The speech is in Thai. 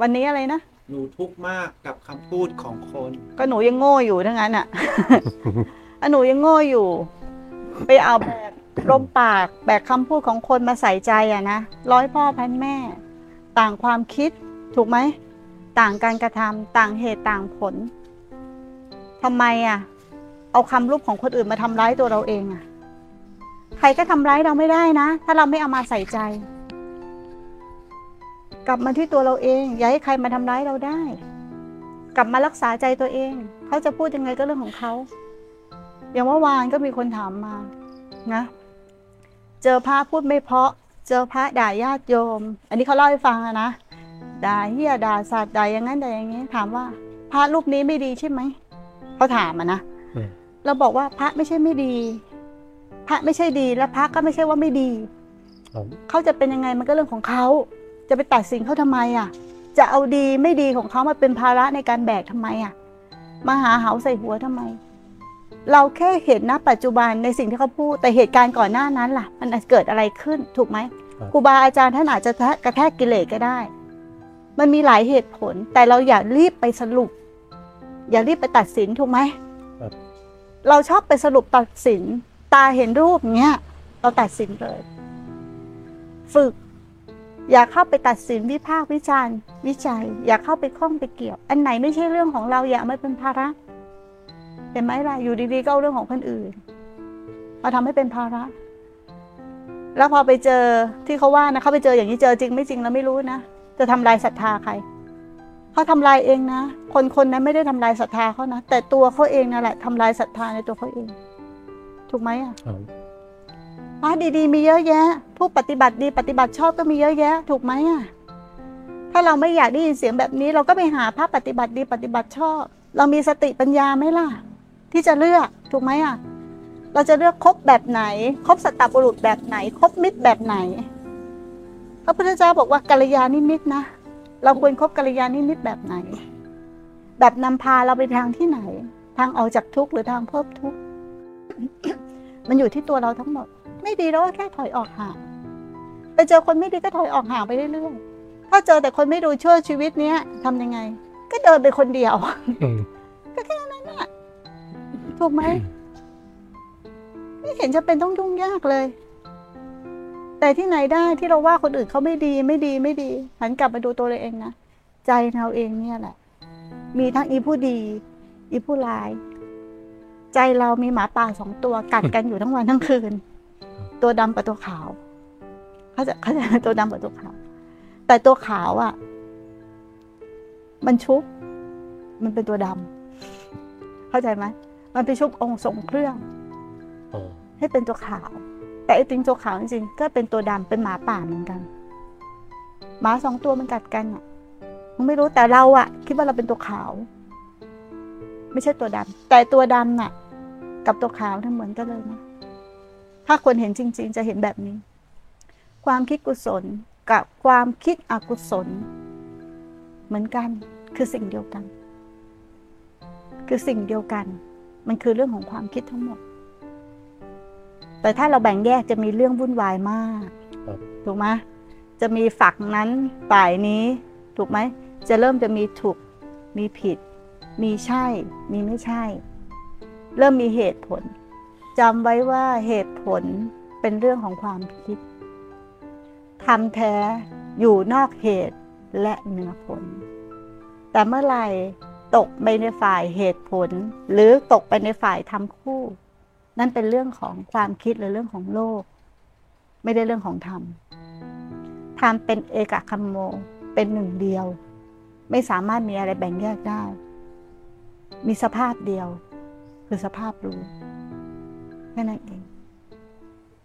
วันนี้อะไรนะ หนูทุกข์มากกับคำพูดของคน ก็หนูยังโง่อยู่ทั้งนั้นอะอะหนูยังโง่อยู่ ไปเอาแบกลมปากแบกคำพูดของคนมาใส่ใจอะนะร้อยพ่อพันแม่ ต่างความคิดถูกไหม ต่างการกระทำต่างเหตุต่างผลทำไมอะเอาคำรูปของคนอื่นมาทำร้ายตัวเราเองอะใครก็ทำร้ายเราไม่ได้นะ ถ้าเราไม่เอามาใส่ใจ กลับมาที่ตัวเราเอง อย่าให้ใครมาทำร้ายเราได้ กลับมารักษาใจตัวเอง เขาจะพูดยังไงก็เรื่องของเขา อย่างเมื่อวานก็มีคนถามมานะ เจอพระพูดไม่เพราะ เจอพระด่าญาติโยม อันนี้เขาเล่าให้ฟังอะนะด่าเฮียด่าสัตว์ด่าอย่างนั้นด่าอย่างนี้ ถามว่า พระรูปนี้ไม่ดีใช่ไหมเขาถามอะนะอืมเราบอกว่าพระไม่ใช่ไม่ดี พระไม่ใช่ดี และพระก็ไม่ใช่ว่าไม่ดีครับเขาจะเป็นยังไงมันก็เรื่องของเขา จะไปตัดสินเขาทำไมอะ จะเอาดีไม่ดีของเขามาเป็นภาระในการแบกทำไมอะ มาหาเหาใส่หัวทำไม เราแค่เห็นนะปัจจุบันในสิ่งที่เขาพูดแต่เหตุการณ์ก่อนหน้านั้นล่ะ มันเกิดอะไรขึ้นถูกไหมครับครูบาอาจารย์ท่านอาจจะกระแทกกิเลสก็ได้ มันมีหลายเหตุผล แต่เราอย่ารีบไปสรุป อย่ารีบไปตัดสินถูกไหมครับเราชอบไปสรุปตัดสิน ตาเห็นรูปอย่างเงี้ย เราตัดสินเลย ฝึก อย่าเข้าไปตัดสินวิพากษ์วิจารณ์ วิจัย อย่าเข้าไปข้องไปเกี่ยว อันไหนไม่ใช่เรื่องของเราอย่าเอามาเป็นภาระเห็นไหมล่ะอยู่ดีๆก็เอาเรื่องของคนอื่นมาทำให้เป็นภาระ แล้วพอไปเจอที่เขาว่านะเขาไปเจออย่างนี้เจอจริงไม่จริงเราไม่รู้นะจะทำลายศรัทธาใครเขาทำลายเองนะ คนคนนั้นไม่ได้ทำลายศรัทธาเขานะแต่ตัวเขาเองนั่นแหละทำลายศรัทธาในตัวเขาเอง ถูกไหมอะครับพระดีๆ มีเยอะแยะ ผู้ปฏิบัติดีปฏิบัติชอบก็มีเยอะแยะ ถูกไหมอะถ้าเราไม่อยากได้ยินเสียงแบบนี้ เราก็ไปหาพระปฏิบัติดีปฏิบัติชอบ เรามีสติปัญญาไหมล่ะ ที่จะเลือกถูกไหมอะเราจะเลือกคบแบบไหน คบสัตตบุรุษแบบไหน คบมิตรแบบไหน พระพุทธเจ้าบอกว่ากัลยาณมิตรนะ เราควรคบกัลยาณมิตรแบบไหน แบบนำพาเราไปทางที่ไหน ทางออกจากทุกข์หรือทางเพิ่มทุกข์ มันอยู่ที่ตัวเราทั้งหมด ไม่ดีแล้วก็แค่ถอยออกห่าง ไปเจอคนไม่ดีก็ถอยออกห่างไปเรื่อยๆถ้าเจอแต่คนไม่ดูชื่อชีวิตเนี้ยทำยังไง ก็เดินไปคนเดียวอืมถูกไหมไม่เห็นจะเป็นต้องยุ่งยากเลย แต่ที่ไหนได้ที่เราว่าคนอื่นเขาไม่ดีไม่ดีไม่ดี หันกลับมาดูตัวเราเองนะใจเราเองเนี่ยแหละ มีทั้งอีผู้ดี อีผู้ร้าย ใจเรามีหมาป่าสองตัวกัดกันอยู่ทั้งวันทั้งคืน ตัวดำกับตัวขาว เขาใจะเขาใจะตัวดำกับตัวขาว แต่ตัวขาวอะ มันชุบ มันเป็นตัวดำเข้าใจไหมมันไปชุบองค์ทรงเครื่องอ๋อให้เป็นตัวขาว แต่ไอ้ติงตัวขาวจริงๆก็เป็นตัวดำเป็นหมาป่าเหมือนกันหมาสองตัวมันกัดกันอะมันไม่รู้แต่เราอะ คิดว่าเราเป็นตัวขาว ไม่ใช่ตัวดำแต่ตัวดำน่ะ กับตัวขาวทั้งเหมือนกันเลยนะถ้าคนเห็นจริง ๆ จะเห็นแบบนี้ ความคิดกุศลกับความคิดอกุศล เหมือนกันคือสิ่งเดียวกัน คือสิ่งเดียวกัน มันคือเรื่องของความคิดทั้งหมด แต่ถ้าเราแบ่งแยกจะมีเรื่องวุ่นวายมากครับถูกไหมจะมีฝักนั้นฝ่ายนี้ ถูกไหมจะเริ่มจะมีถูกมีผิด มีใช่ มีไม่ใช่ เริ่มมีเหตุผลจำไว้ว่าเหตุผลเป็นเรื่องของความคิด ทำแท้อยู่นอกเหตุและเหนือผล แต่เมื่อไหร่ตกไปในฝ่ายเหตุผล หรือตกไปในฝ่ายทำคู่ นั่นเป็นเรื่องของความคิดหรือเรื่องของโลก ไม่ได้เรื่องของธรรมธรรมเป็นเอกคัมโมเป็นหนึ่งเดียว ไม่สามารถมีอะไรแบ่งแยกได้ มีสภาพเดียว คือสภาพรู้แค่นั้นเอง